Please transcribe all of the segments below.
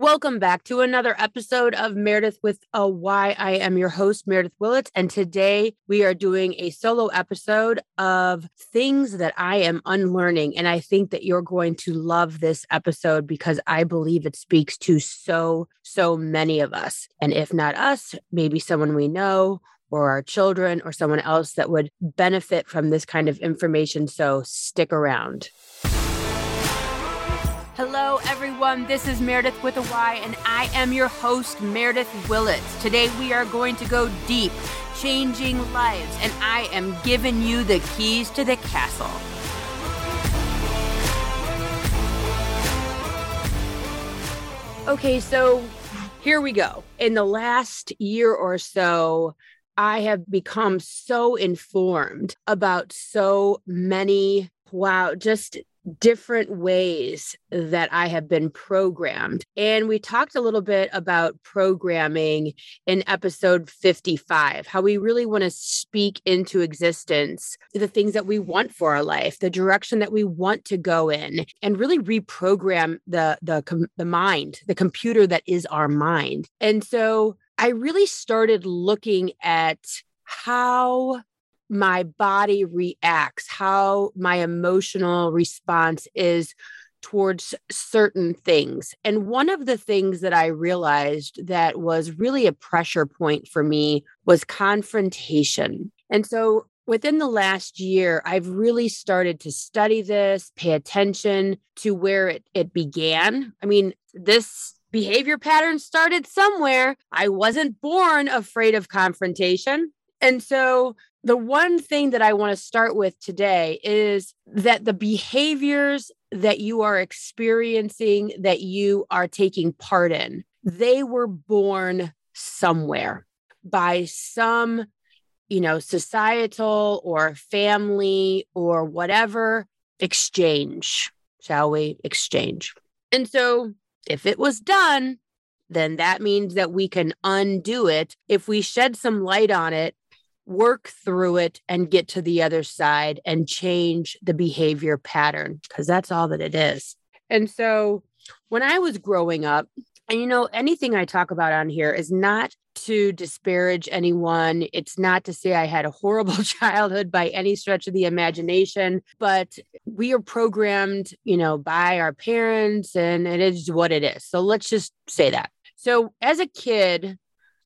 Welcome back to another episode of Meredith with a Y. I am your host, Meredith Willits, and today we are doing a solo episode of things that I am unlearning. And I think that you're going to love this episode because I believe it speaks to so, so many of us. And if not us, maybe someone we know or our children or someone else that would benefit from this kind of information. So stick around. Hello, everyone. This is Meredith with a Y, and I am your host, Meredith Willits. Today, we are going to go deep, changing lives, and I am giving you the keys to the castle. Okay, so here we go. In the last year or so, I have become so informed about so many, wow, just different ways that I have been programmed. And we talked a little bit about programming in episode 55, how we really want to speak into existence the things that we want for our life, the direction that we want to go in, and really reprogram the the the mind, the computer that is our mind. And so I really started looking at how my body reacts, how my emotional response is towards certain things. And one of the things that I realized that was really a pressure point for me was confrontation. And so within the last year, I've really started to study this, pay attention to where it, it began. I mean, this behavior pattern started somewhere. I wasn't born afraid of confrontation. And so the one thing that I want to start with today is that the behaviors that you are experiencing, that you are taking part in, they were born somewhere by some, you know, societal or family or whatever exchange, shall we? Exchange. And so if it was done, then that means that we can undo it if we shed some light on it work through it and get to the other side and change the behavior pattern because that's all that it is. And so when I was growing up, and you know, anything I talk about on here is not to disparage anyone. It's not to say I had a horrible childhood by any stretch of the imagination, but we are programmed, you know, by our parents and it is what it is. So let's just say that. So as a kid,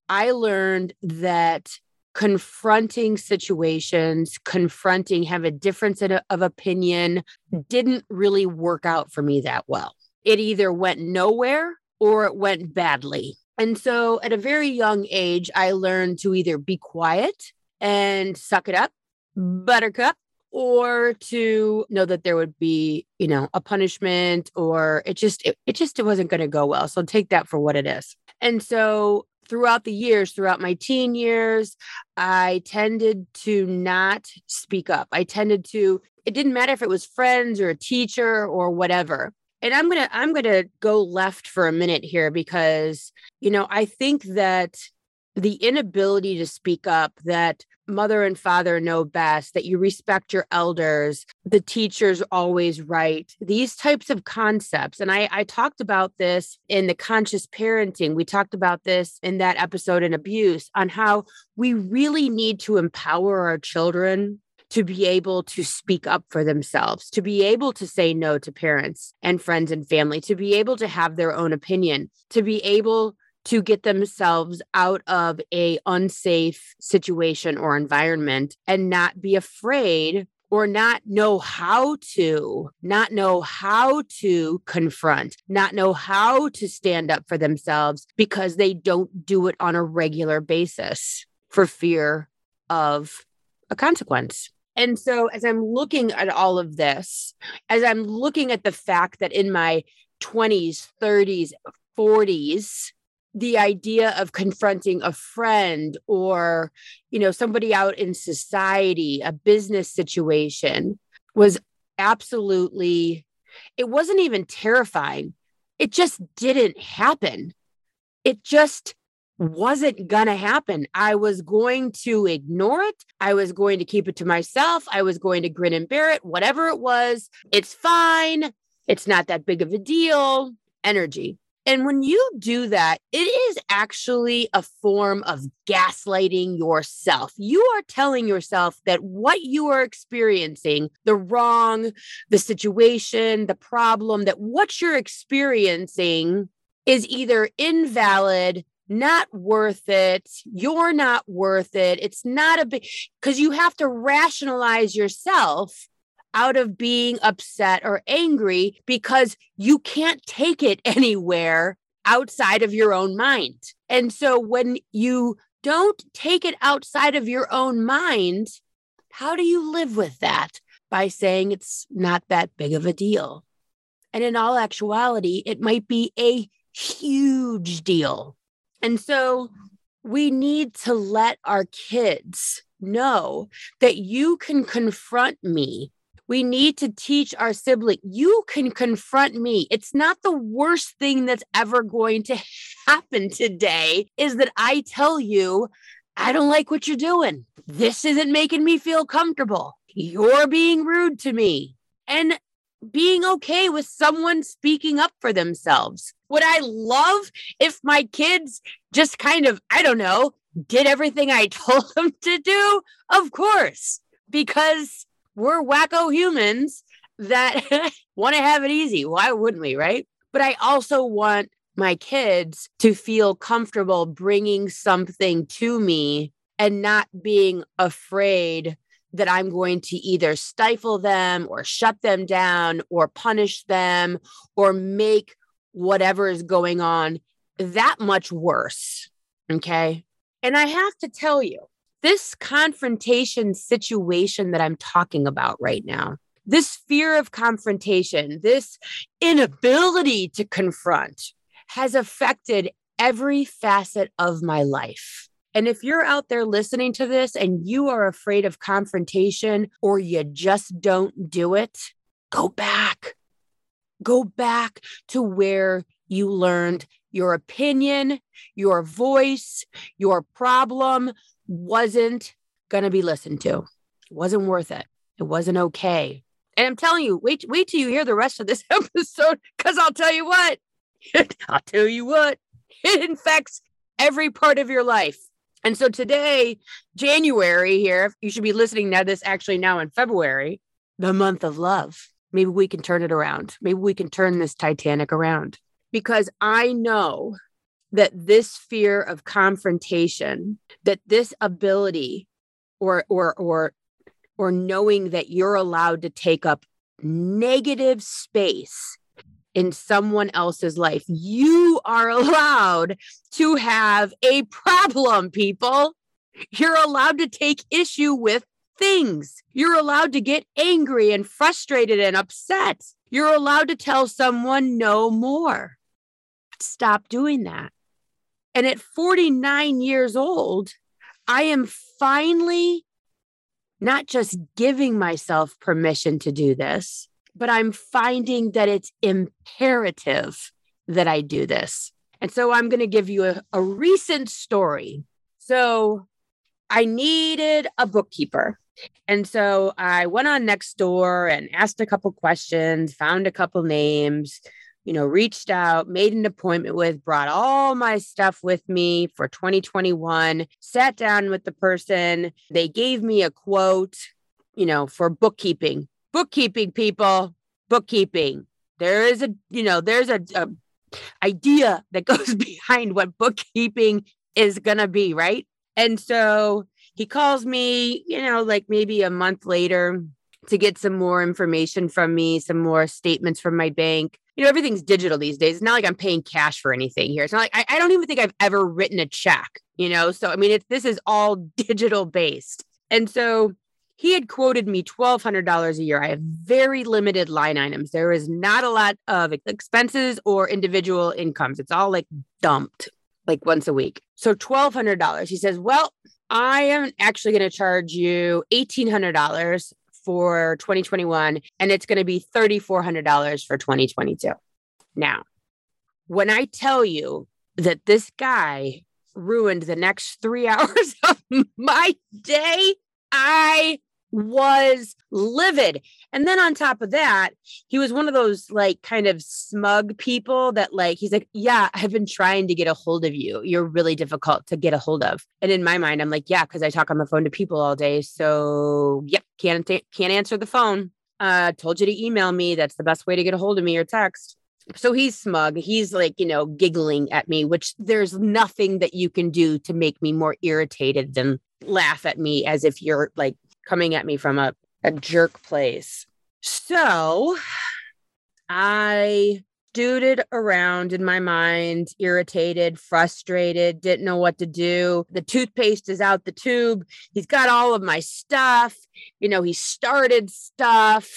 I learned that confronting situations, confronting, have a difference uh, of opinion didn't really work out for me that well. It either went nowhere or it went badly. And so at a very young age, I learned to either be quiet and suck it up, buttercup, or to know that there would be, you know, a punishment or it just, it, it just, it wasn't going to go well. So take that for what it is. And so throughout the years, throughout my teen years, I tended to not speak up. I tended to, it didn't matter if it was friends or a teacher or whatever. And I'm going to, I'm going to go left for a minute here because, you know, I think that the inability to speak up that mother and father know best, that you respect your elders, the teacher's always right, these types of concepts. And I, I talked about this in the conscious parenting. We talked about this in that episode in abuse on how we really need to empower our children to be able to speak up for themselves, to be able to say no to parents and friends and family, to be able to have their own opinion, to be able to get themselves out of a unsafe situation or environment and not be afraid or not know how to, not know how to confront, not know how to stand up for themselves because they don't do it on a regular basis for fear of a consequence. And so, as I'm looking at all of this, as I'm looking at the fact that in my 20s, 30s, 40s, the idea of confronting a friend or you know somebody out in society a business situation was absolutely it wasn't even terrifying it just didn't happen it just wasn't going to happen. I was going to ignore it. I was going to keep it to myself. I was going to grin and bear it, whatever it was. It's fine. It's not that big of a deal. Energy. And when you do that, it is actually a form of gaslighting yourself. You are telling yourself that what you are experiencing, the wrong, the situation, the problem, that what you're experiencing is either invalid, not worth it, you're not worth it. It's not a big, because you have to rationalize yourself out of being upset or angry because you can't take it anywhere outside of your own mind. And so when you don't take it outside of your own mind, how do you live with that? By saying it's not that big of a deal. And in all actuality, it might be a huge deal. And so we need to let our kids know that you can confront me we need to teach our sibling, you can confront me. It's not the worst thing that's ever going to happen today, is that I tell you, I don't like what you're doing. This isn't making me feel comfortable. You're being rude to me. And being okay with someone speaking up for themselves. Would I love if my kids just kind of, I don't know, did everything I told them to do? Of course, because we're wacko humans that want to have it easy. Why wouldn't we? Right. But I also want my kids to feel comfortable bringing something to me and not being afraid that I'm going to either stifle them or shut them down or punish them or make whatever is going on that much worse. Okay. And I have to tell you, this confrontation situation that I'm talking about right now, this fear of confrontation, this inability to confront has affected every facet of my life. And if you're out there listening to this and you are afraid of confrontation or you just don't do it, go back. Go back to where you learned your opinion, your voice, your problem wasn't going to be listened to. It wasn't worth it. It wasn't okay. And I'm telling you, wait, wait till you hear the rest of this episode, because I'll tell you what, I'll tell you what, it infects every part of your life. And so today, January here, you should be listening now this actually now in February, the month of love. Maybe we can turn it around. Maybe we can turn this Titanic around because I know that this fear of confrontation, that this ability or or or or knowing that you're allowed to take up negative space in someone else's life. You are allowed to have a problem, people. You're allowed to take issue with things. You're allowed to get angry and frustrated and upset. You're allowed to tell someone no more. Stop doing that. And at 49 years old, I am finally not just giving myself permission to do this, but I'm finding that it's imperative that I do this. And so I'm going to give you a, a recent story. So I needed a bookkeeper. And so I went on Nextdoor and asked a couple questions, found a couple names, you know, reached out, made an appointment with, brought all my stuff with me for 2021, sat down with the person. They gave me a quote, you know, for bookkeeping. Bookkeeping, people, bookkeeping. There is a, you know, there's a, a idea that goes behind what bookkeeping is going to be, right? And so he calls me, you know, like maybe a month later to get some more information from me, some more statements from my bank you know, everything's digital these days. It's not like I'm paying cash for anything here. It's not like I, I don't even think I've ever written a check, you know? So, I mean, it's this is all digital based. And so he had quoted me $1,200 a year. I have very limited line items. There is not a lot of expenses or individual incomes. It's all like dumped like once a week. So $1,200. He says, Well, I am actually going to charge you $1,800 for 2021 and it's going to be $3,400 for 2022. Now, when I tell you that this guy ruined the next three hours of my day, I was livid. And then on top of that, he was one of those like kind of smug people that like he's like, "Yeah, I've been trying to get a hold of you. You're really difficult to get a hold of." And in my mind, I'm like, "Yeah, cuz I talk on the phone to people all day. So, yep, can't can't answer the phone. Uh told you to email me. That's the best way to get a hold of me or text." So he's smug. He's like, you know, giggling at me, which there's nothing that you can do to make me more irritated than laugh at me as if you're like coming at me from a, a jerk place. So I duded around in my mind, irritated, frustrated, didn't know what to do. The toothpaste is out the tube. He's got all of my stuff. You know, he started stuff.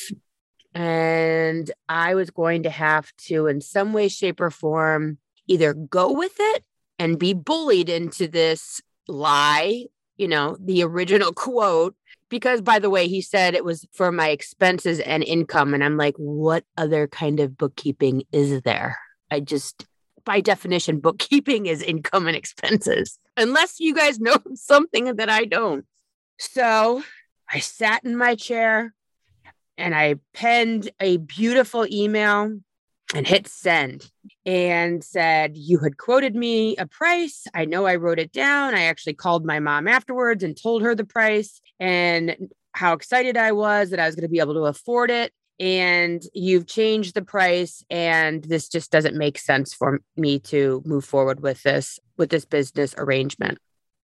And I was going to have to, in some way, shape, or form, either go with it and be bullied into this lie, you know, the original quote, because by the way he said it was for my expenses and income and i'm like what other kind of bookkeeping is there? I just by definition bookkeeping is income and expenses unless you guys know something that i don't. So i sat in my chair and i penned a beautiful email and hit send and said, You had quoted me a price. I know I wrote it down. I actually called my mom afterwards and told her the price and how excited I was that I was going to be able to afford it. And you've changed the price, and this just doesn't make sense for me to move forward with this with this business arrangement.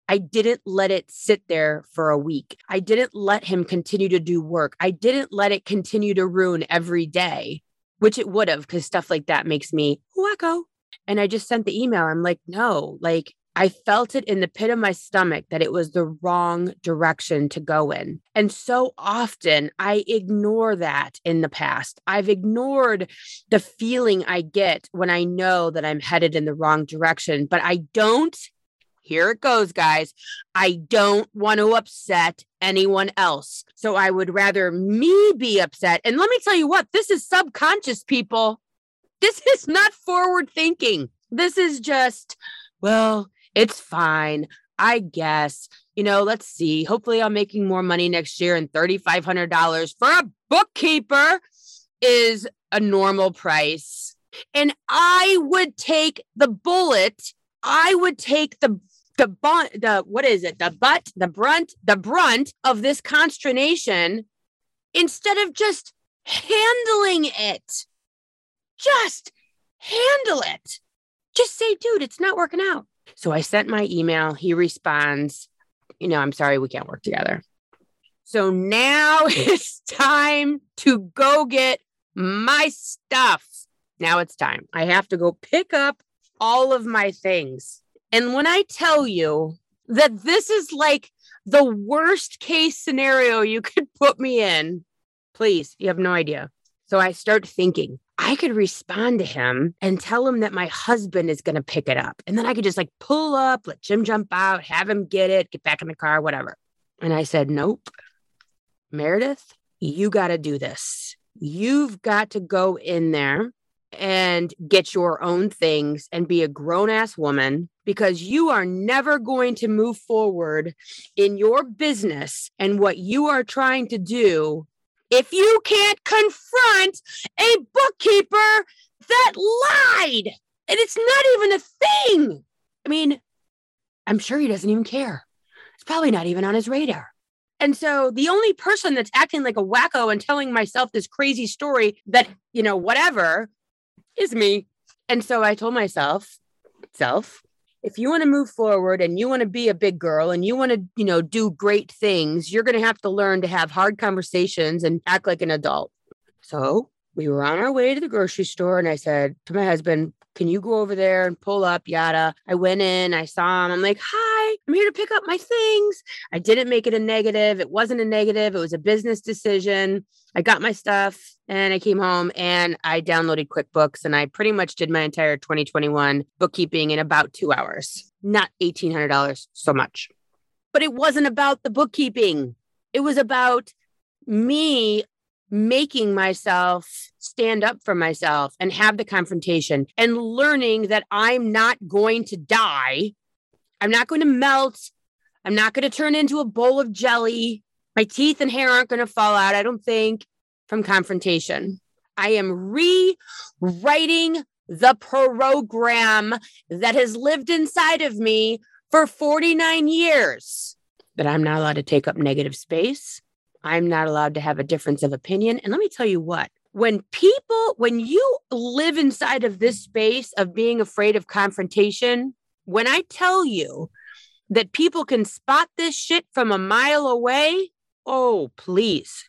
I didn't let it sit there for a week. I didn't let him continue to do work. I didn't let it continue to ruin every day which it would have because stuff like that makes me wacko. And I just sent the email. I'm like, no, like I felt it in the pit of my stomach that it was the wrong direction to go in. And so often I ignore that in the past. I've ignored the feeling I get when I know that I'm headed in the wrong direction, but I don't here it goes, guys. I don't want to upset anyone else. So I would rather me be upset. And let me tell you what, this is subconscious, people. This is not forward thinking. This is just, well, it's fine. I guess, you know, let's see. Hopefully, I'm making more money next year, and $3,500 for a bookkeeper is a normal price. And I would take the bullet. I would take the the bunt, the what is it? The butt, the brunt, the brunt of this consternation instead of just handling it. Just handle it. Just say, dude, it's not working out. So I sent my email. He responds, you know, I'm sorry we can't work together. So now it's time to go get my stuff. Now it's time. I have to go pick up all of my things. And when I tell you that this is like the worst case scenario you could put me in, please, you have no idea. So I start thinking, I could respond to him and tell him that my husband is going to pick it up. And then I could just like pull up, let Jim jump out, have him get it, get back in the car, whatever. And I said, Nope, Meredith, you got to do this. You've got to go in there and get your own things and be a grown ass woman because you are never going to move forward in your business and what you are trying to do if you can't confront a bookkeeper that lied. And it's not even a thing. I mean, I'm sure he doesn't even care. It's probably not even on his radar. And so the only person that's acting like a wacko and telling myself this crazy story that, you know, whatever is me. And so I told myself, self, if you want to move forward and you want to be a big girl and you want to, you know, do great things, you're going to have to learn to have hard conversations and act like an adult. So we were on our way to the grocery store and I said to my husband, can you go over there and pull up? Yada. I went in, I saw him. I'm like, hi, I'm here to pick up my things. I didn't make it a negative. It wasn't a negative. It was a business decision. I got my stuff and I came home and I downloaded QuickBooks and I pretty much did my entire 2021 bookkeeping in about two hours, not $1,800 so much. But it wasn't about the bookkeeping. It was about me making myself stand up for myself and have the confrontation and learning that I'm not going to die. I'm not going to melt. I'm not going to turn into a bowl of jelly. My teeth and hair aren't going to fall out, I don't think, from confrontation. I am rewriting the program that has lived inside of me for 49 years that I'm not allowed to take up negative space. I'm not allowed to have a difference of opinion. And let me tell you what, when people, when you live inside of this space of being afraid of confrontation, when I tell you that people can spot this shit from a mile away, oh, please.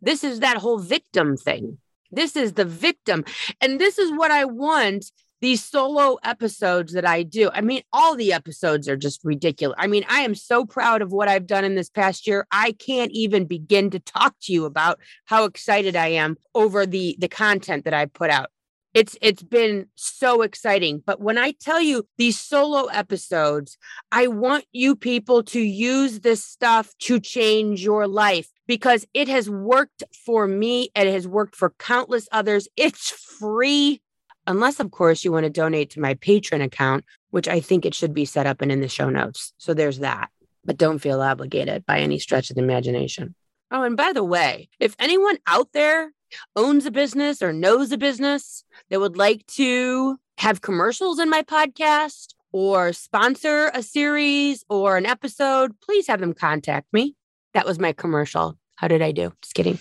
This is that whole victim thing. This is the victim. And this is what I want these solo episodes that I do. I mean, all the episodes are just ridiculous. I mean, I am so proud of what I've done in this past year. I can't even begin to talk to you about how excited I am over the the content that I put out. It's it's been so exciting. But when I tell you these solo episodes, I want you people to use this stuff to change your life because it has worked for me and it has worked for countless others. It's free unless, of course, you want to donate to my Patreon account, which I think it should be set up and in the show notes. So there's that. But don't feel obligated by any stretch of the imagination. Oh, and by the way, if anyone out there owns a business or knows a business that would like to have commercials in my podcast or sponsor a series or an episode, please have them contact me. That was my commercial. How did I do? Just kidding.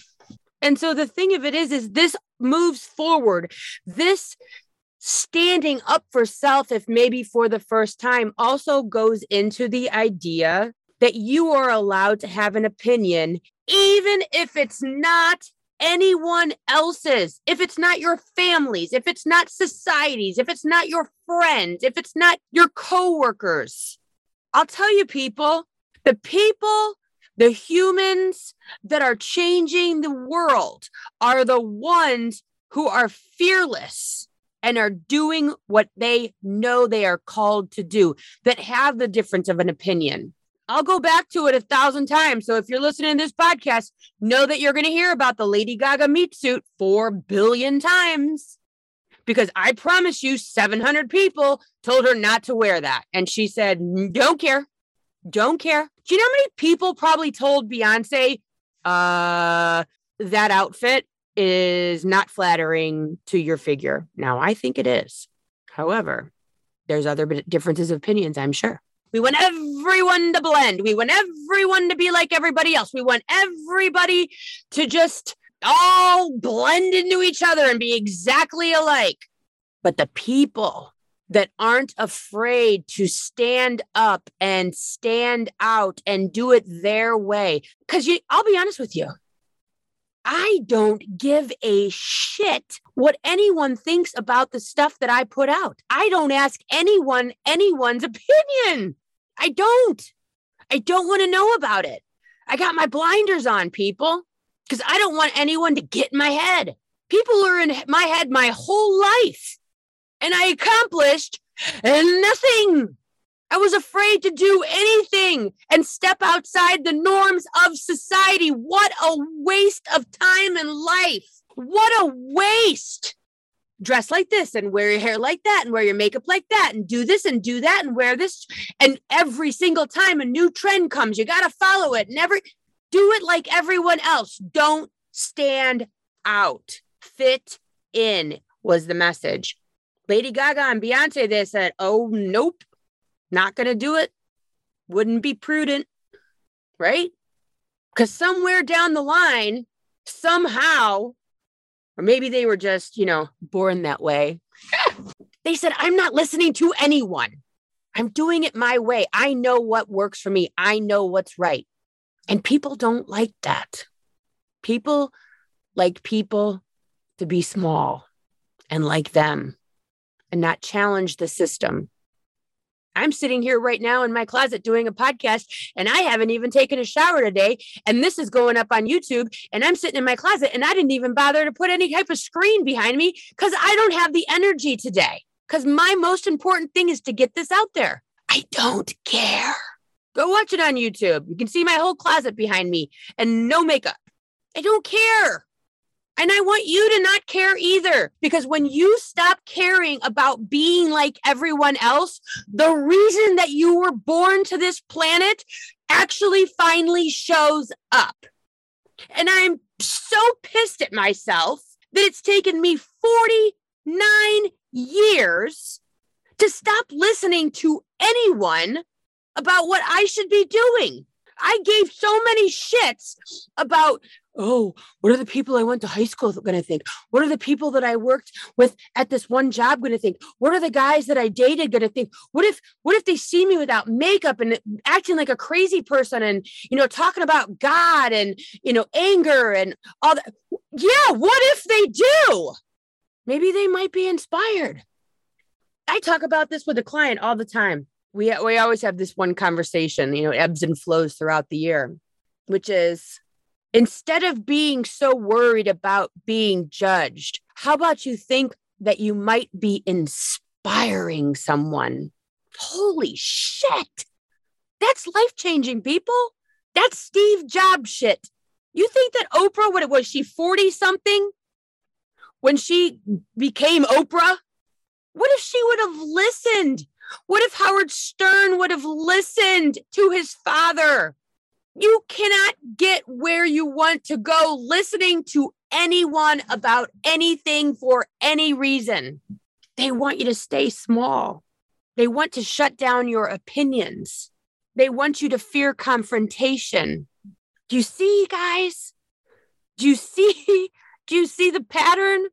And so the thing of it is, is this moves forward. This standing up for self, if maybe for the first time, also goes into the idea that you are allowed to have an opinion, even if it's not anyone else's, if it's not your families, if it's not societies, if it's not your friends, if it's not your coworkers. I'll tell you, people, the people the humans that are changing the world are the ones who are fearless and are doing what they know they are called to do, that have the difference of an opinion. I'll go back to it a thousand times. So if you're listening to this podcast, know that you're going to hear about the Lady Gaga meat suit four billion times because I promise you, 700 people told her not to wear that. And she said, don't care. Don't care. Do you know how many people probably told Beyonce uh that outfit is not flattering to your figure? Now, I think it is. However, there's other differences of opinions, I'm sure. We want everyone to blend. We want everyone to be like everybody else. We want everybody to just all blend into each other and be exactly alike. But the people that aren't afraid to stand up and stand out and do it their way. Because you, I'll be honest with you, I don't give a shit what anyone thinks about the stuff that I put out. I don't ask anyone anyone's opinion. I don't. I don't want to know about it. I got my blinders on, people, because I don't want anyone to get in my head. People are in my head my whole life and I accomplished nothing. I was afraid to do anything and step outside the norms of society. What a waste of time and life. What a waste. Dress like this and wear your hair like that and wear your makeup like that and do this and do that and wear this. And every single time a new trend comes, you got to follow it. Never do it like everyone else. Don't stand out. Fit in was the message. Lady Gaga and Beyonce, they said, oh, nope, not going to do it. Wouldn't be prudent, right? Because somewhere down the line, somehow, or maybe they were just, you know, born that way. they said, I'm not listening to anyone. I'm doing it my way. I know what works for me. I know what's right. And people don't like that. People like people to be small and like them and not challenge the system. I'm sitting here right now in my closet doing a podcast and I haven't even taken a shower today. And this is going up on YouTube. And I'm sitting in my closet and I didn't even bother to put any type of screen behind me because I don't have the energy today. Because my most important thing is to get this out there. I don't care. Go watch it on YouTube. You can see my whole closet behind me and no makeup. I don't care. And I want you to not care either, because when you stop caring about being like everyone else, the reason that you were born to this planet actually finally shows up. And I'm so pissed at myself that it's taken me 49 years to stop listening to anyone about what I should be doing. I gave so many shits about, oh, what are the people I went to high school going to think? What are the people that I worked with at this one job going to think? What are the guys that I dated going to think? What if, what if they see me without makeup and acting like a crazy person and, you know, talking about God and, you know, anger and all that? Yeah, what if they do? Maybe they might be inspired. I talk about this with a client all the time. We we always have this one conversation, you know, ebbs and flows throughout the year, which is instead of being so worried about being judged, how about you think that you might be inspiring someone? Holy shit. That's life changing, people. That's Steve Jobs shit. You think that Oprah, what was, she 40 something when she became Oprah? What if she would have listened? What if Howard Stern would have listened to his father? You cannot get where you want to go listening to anyone about anything for any reason. They want you to stay small. They want to shut down your opinions. They want you to fear confrontation. Do you see, guys? Do you see? Do you see the pattern?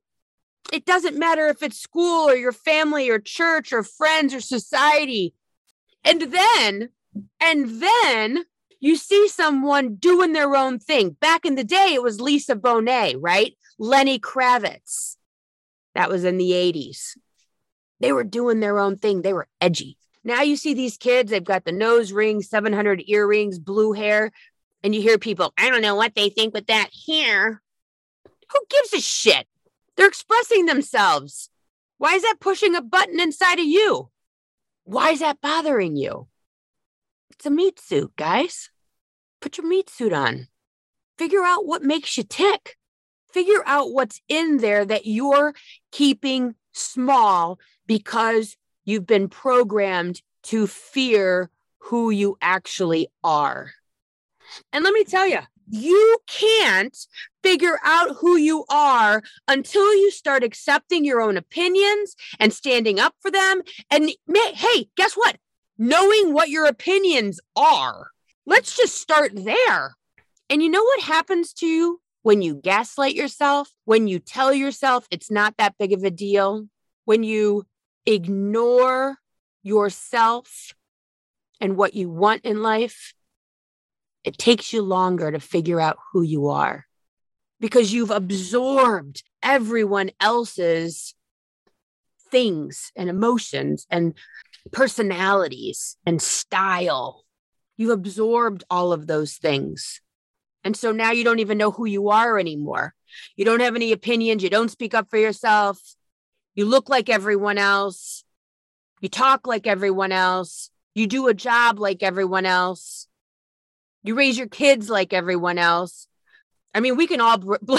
It doesn't matter if it's school or your family or church or friends or society. And then, and then you see someone doing their own thing. Back in the day, it was Lisa Bonet, right? Lenny Kravitz. That was in the 80s. They were doing their own thing. They were edgy. Now you see these kids, they've got the nose rings, 700 earrings, blue hair, and you hear people, I don't know what they think with that hair. Who gives a shit? They're expressing themselves. Why is that pushing a button inside of you? Why is that bothering you? It's a meat suit, guys. Put your meat suit on. Figure out what makes you tick. Figure out what's in there that you're keeping small because you've been programmed to fear who you actually are. And let me tell you, you can't figure out who you are until you start accepting your own opinions and standing up for them. And hey, guess what? Knowing what your opinions are. Let's just start there. And you know what happens to you when you gaslight yourself, when you tell yourself it's not that big of a deal, when you ignore yourself and what you want in life? It takes you longer to figure out who you are because you've absorbed everyone else's things and emotions and personalities and style. You've absorbed all of those things. And so now you don't even know who you are anymore. You don't have any opinions. You don't speak up for yourself. You look like everyone else. You talk like everyone else. You do a job like everyone else. You raise your kids like everyone else. I mean, we can all bl-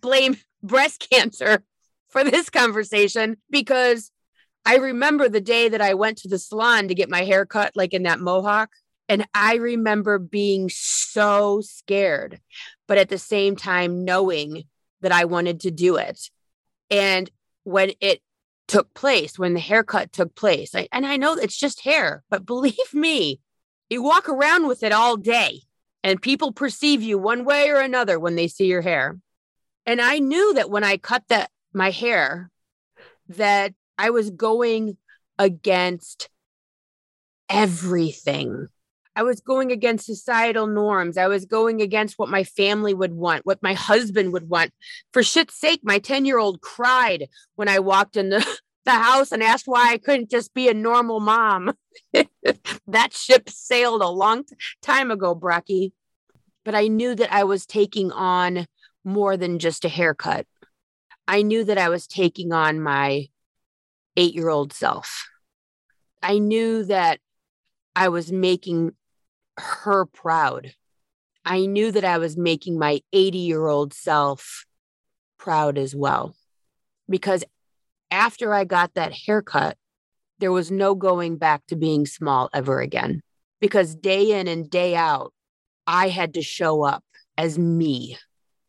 blame breast cancer for this conversation because I remember the day that I went to the salon to get my hair cut, like in that mohawk. And I remember being so scared, but at the same time, knowing that I wanted to do it. And when it took place, when the haircut took place, I, and I know it's just hair, but believe me, you walk around with it all day and people perceive you one way or another when they see your hair. And I knew that when I cut that my hair that I was going against everything. I was going against societal norms. I was going against what my family would want, what my husband would want. For shit's sake, my 10 year old cried when I walked in the, the house and asked why I couldn't just be a normal mom. that ship sailed a long time ago, Brocky. But I knew that I was taking on more than just a haircut. I knew that I was taking on my eight year old self. I knew that I was making her proud. I knew that I was making my 80 year old self proud as well. Because after I got that haircut, there was no going back to being small ever again. because day in and day out, I had to show up as me,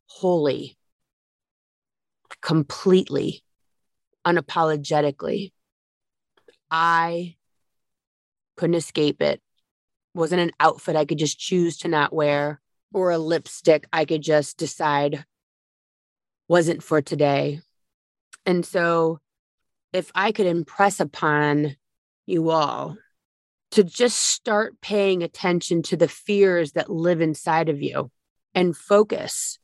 wholly, completely, unapologetically. I couldn't escape it. Wasn't an outfit I could just choose to not wear or a lipstick I could just decide wasn't for today. And so, if I could impress upon you all to just start paying attention to the fears that live inside of you and focus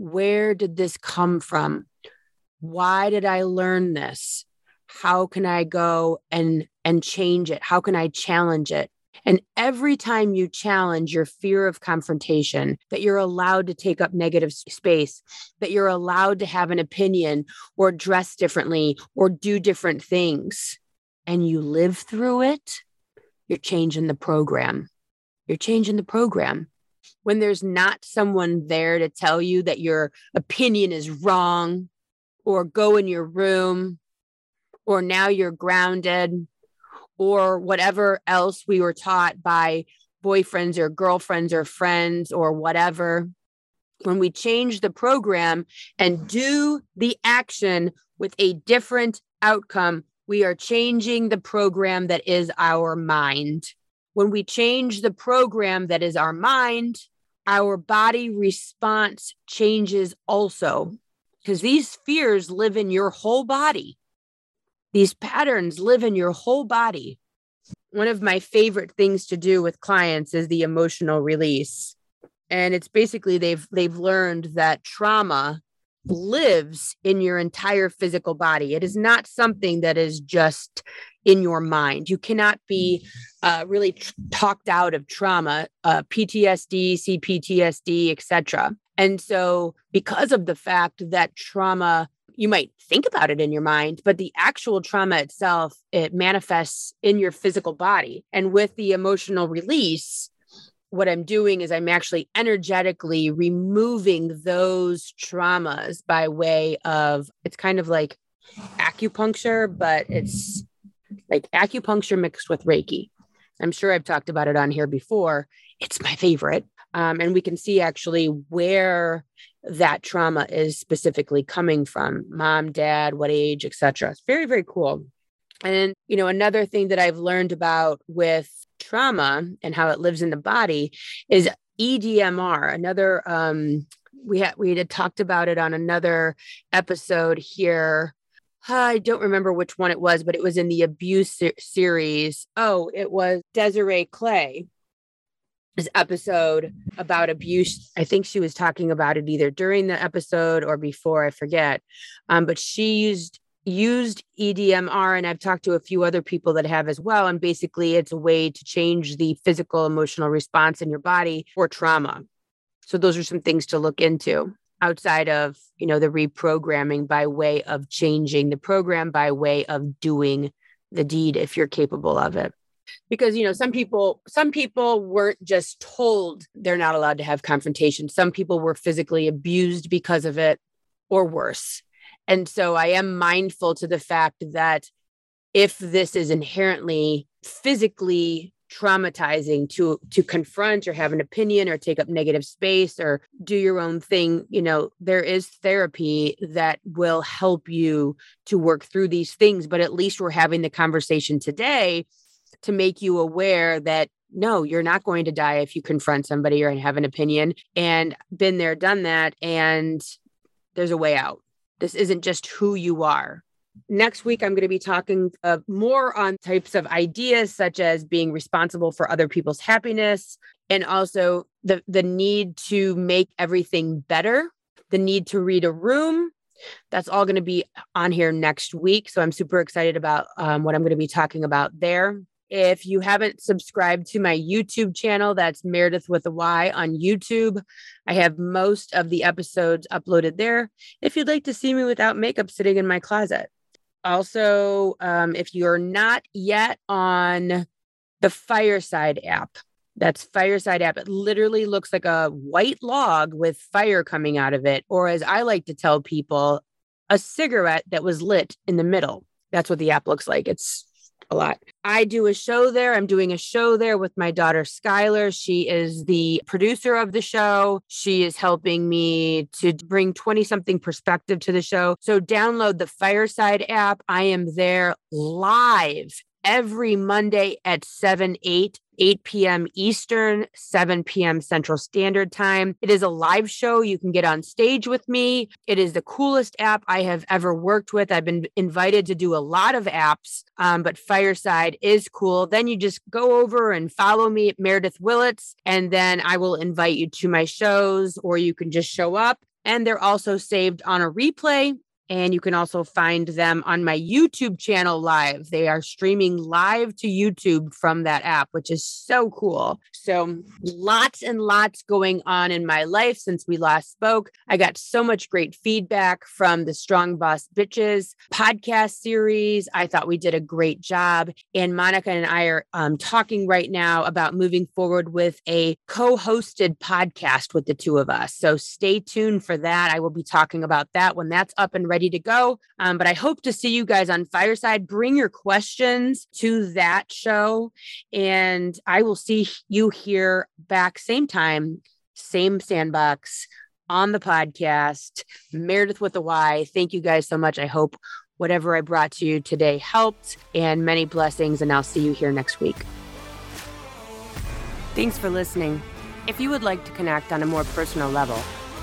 where did this come from? Why did I learn this? How can I go and and change it? How can I challenge it? And every time you challenge your fear of confrontation, that you're allowed to take up negative space, that you're allowed to have an opinion or dress differently or do different things, and you live through it, you're changing the program. You're changing the program. When there's not someone there to tell you that your opinion is wrong, or go in your room, or now you're grounded, or whatever else we were taught by boyfriends or girlfriends or friends or whatever. When we change the program and do the action with a different outcome, we are changing the program that is our mind. When we change the program that is our mind, our body response changes also because these fears live in your whole body. These patterns live in your whole body. One of my favorite things to do with clients is the emotional release. And it's basically they've they've learned that trauma lives in your entire physical body. It is not something that is just in your mind. You cannot be uh, really talked out of trauma, uh, PTSD, CPTSD, etc. And so, because of the fact that trauma you might think about it in your mind, but the actual trauma itself, it manifests in your physical body. And with the emotional release, what I'm doing is I'm actually energetically removing those traumas by way of it's kind of like acupuncture, but it's like acupuncture mixed with Reiki. I'm sure I've talked about it on here before. It's my favorite. Um, and we can see actually where that trauma is specifically coming from mom dad what age etc it's very very cool. And you know another thing that i've learned about with trauma and how it lives in the body is edmr another um we had we had talked about it on another episode here. I don't remember which one it was, but it was in the abuse ser- series. Oh, it was Desiree Clay episode about abuse. I think she was talking about it either during the episode or before, I forget. Um, but she used used EDMR and I've talked to a few other people that have as well and basically it's a way to change the physical emotional response in your body for trauma. So those are some things to look into outside of, you know, the reprogramming by way of changing the program by way of doing the deed if you're capable of it because you know some people some people weren't just told they're not allowed to have confrontation. Some people were physically abused because of it or worse. And so i am mindful to the fact that if this is inherently physically traumatizing to to confront or have an opinion or take up negative space or do your own thing you know there is therapy that will help you to work through these things. But at least we're having the conversation today to make you aware that no, you're not going to die if you confront somebody or have an opinion and been there, done that. And there's a way out. This isn't just who you are. Next week, I'm going to be talking uh, more on types of ideas, such as being responsible for other people's happiness and also the, the need to make everything better, the need to read a room. That's all going to be on here next week. So I'm super excited about um, what I'm going to be talking about there. If you haven't subscribed to my YouTube channel, that's Meredith with a Y on YouTube. I have most of the episodes uploaded there. If you'd like to see me without makeup sitting in my closet. Also, um, if you're not yet on the Fireside app, that's Fireside app. It literally looks like a white log with fire coming out of it, or as I like to tell people, a cigarette that was lit in the middle. That's what the app looks like. It's a lot. I do a show there. I'm doing a show there with my daughter Skylar. She is the producer of the show. She is helping me to bring 20 something perspective to the show. So download the Fireside app. I am there live every Monday at 7, 8, 8 p.m. Eastern, 7 p.m. Central Standard Time. It is a live show. You can get on stage with me. It is the coolest app I have ever worked with. I've been invited to do a lot of apps, um, but Fireside is cool. Then you just go over and follow me at Meredith Willits, and then I will invite you to my shows, or you can just show up. And they're also saved on a replay and you can also find them on my YouTube channel live. They are streaming live to YouTube from that app, which is so cool. So, lots and lots going on in my life since we last spoke. I got so much great feedback from the Strong Boss Bitches podcast series. I thought we did a great job. And Monica and I are um, talking right now about moving forward with a co hosted podcast with the two of us. So, stay tuned for that. I will be talking about that when that's up and ready ready to go. Um, but I hope to see you guys on Fireside. Bring your questions to that show, and I will see you here back same time, same sandbox on the podcast. Meredith with a Y. Thank you guys so much. I hope whatever I brought to you today helped, and many blessings. And I'll see you here next week. Thanks for listening. If you would like to connect on a more personal level,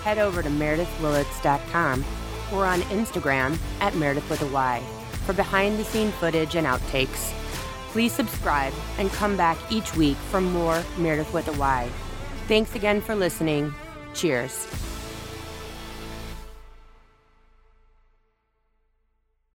head over to meredithwillits.com or on Instagram at Meredith with a Y for behind the scene footage and outtakes. Please subscribe and come back each week for more Meredith with a Y. Thanks again for listening. Cheers.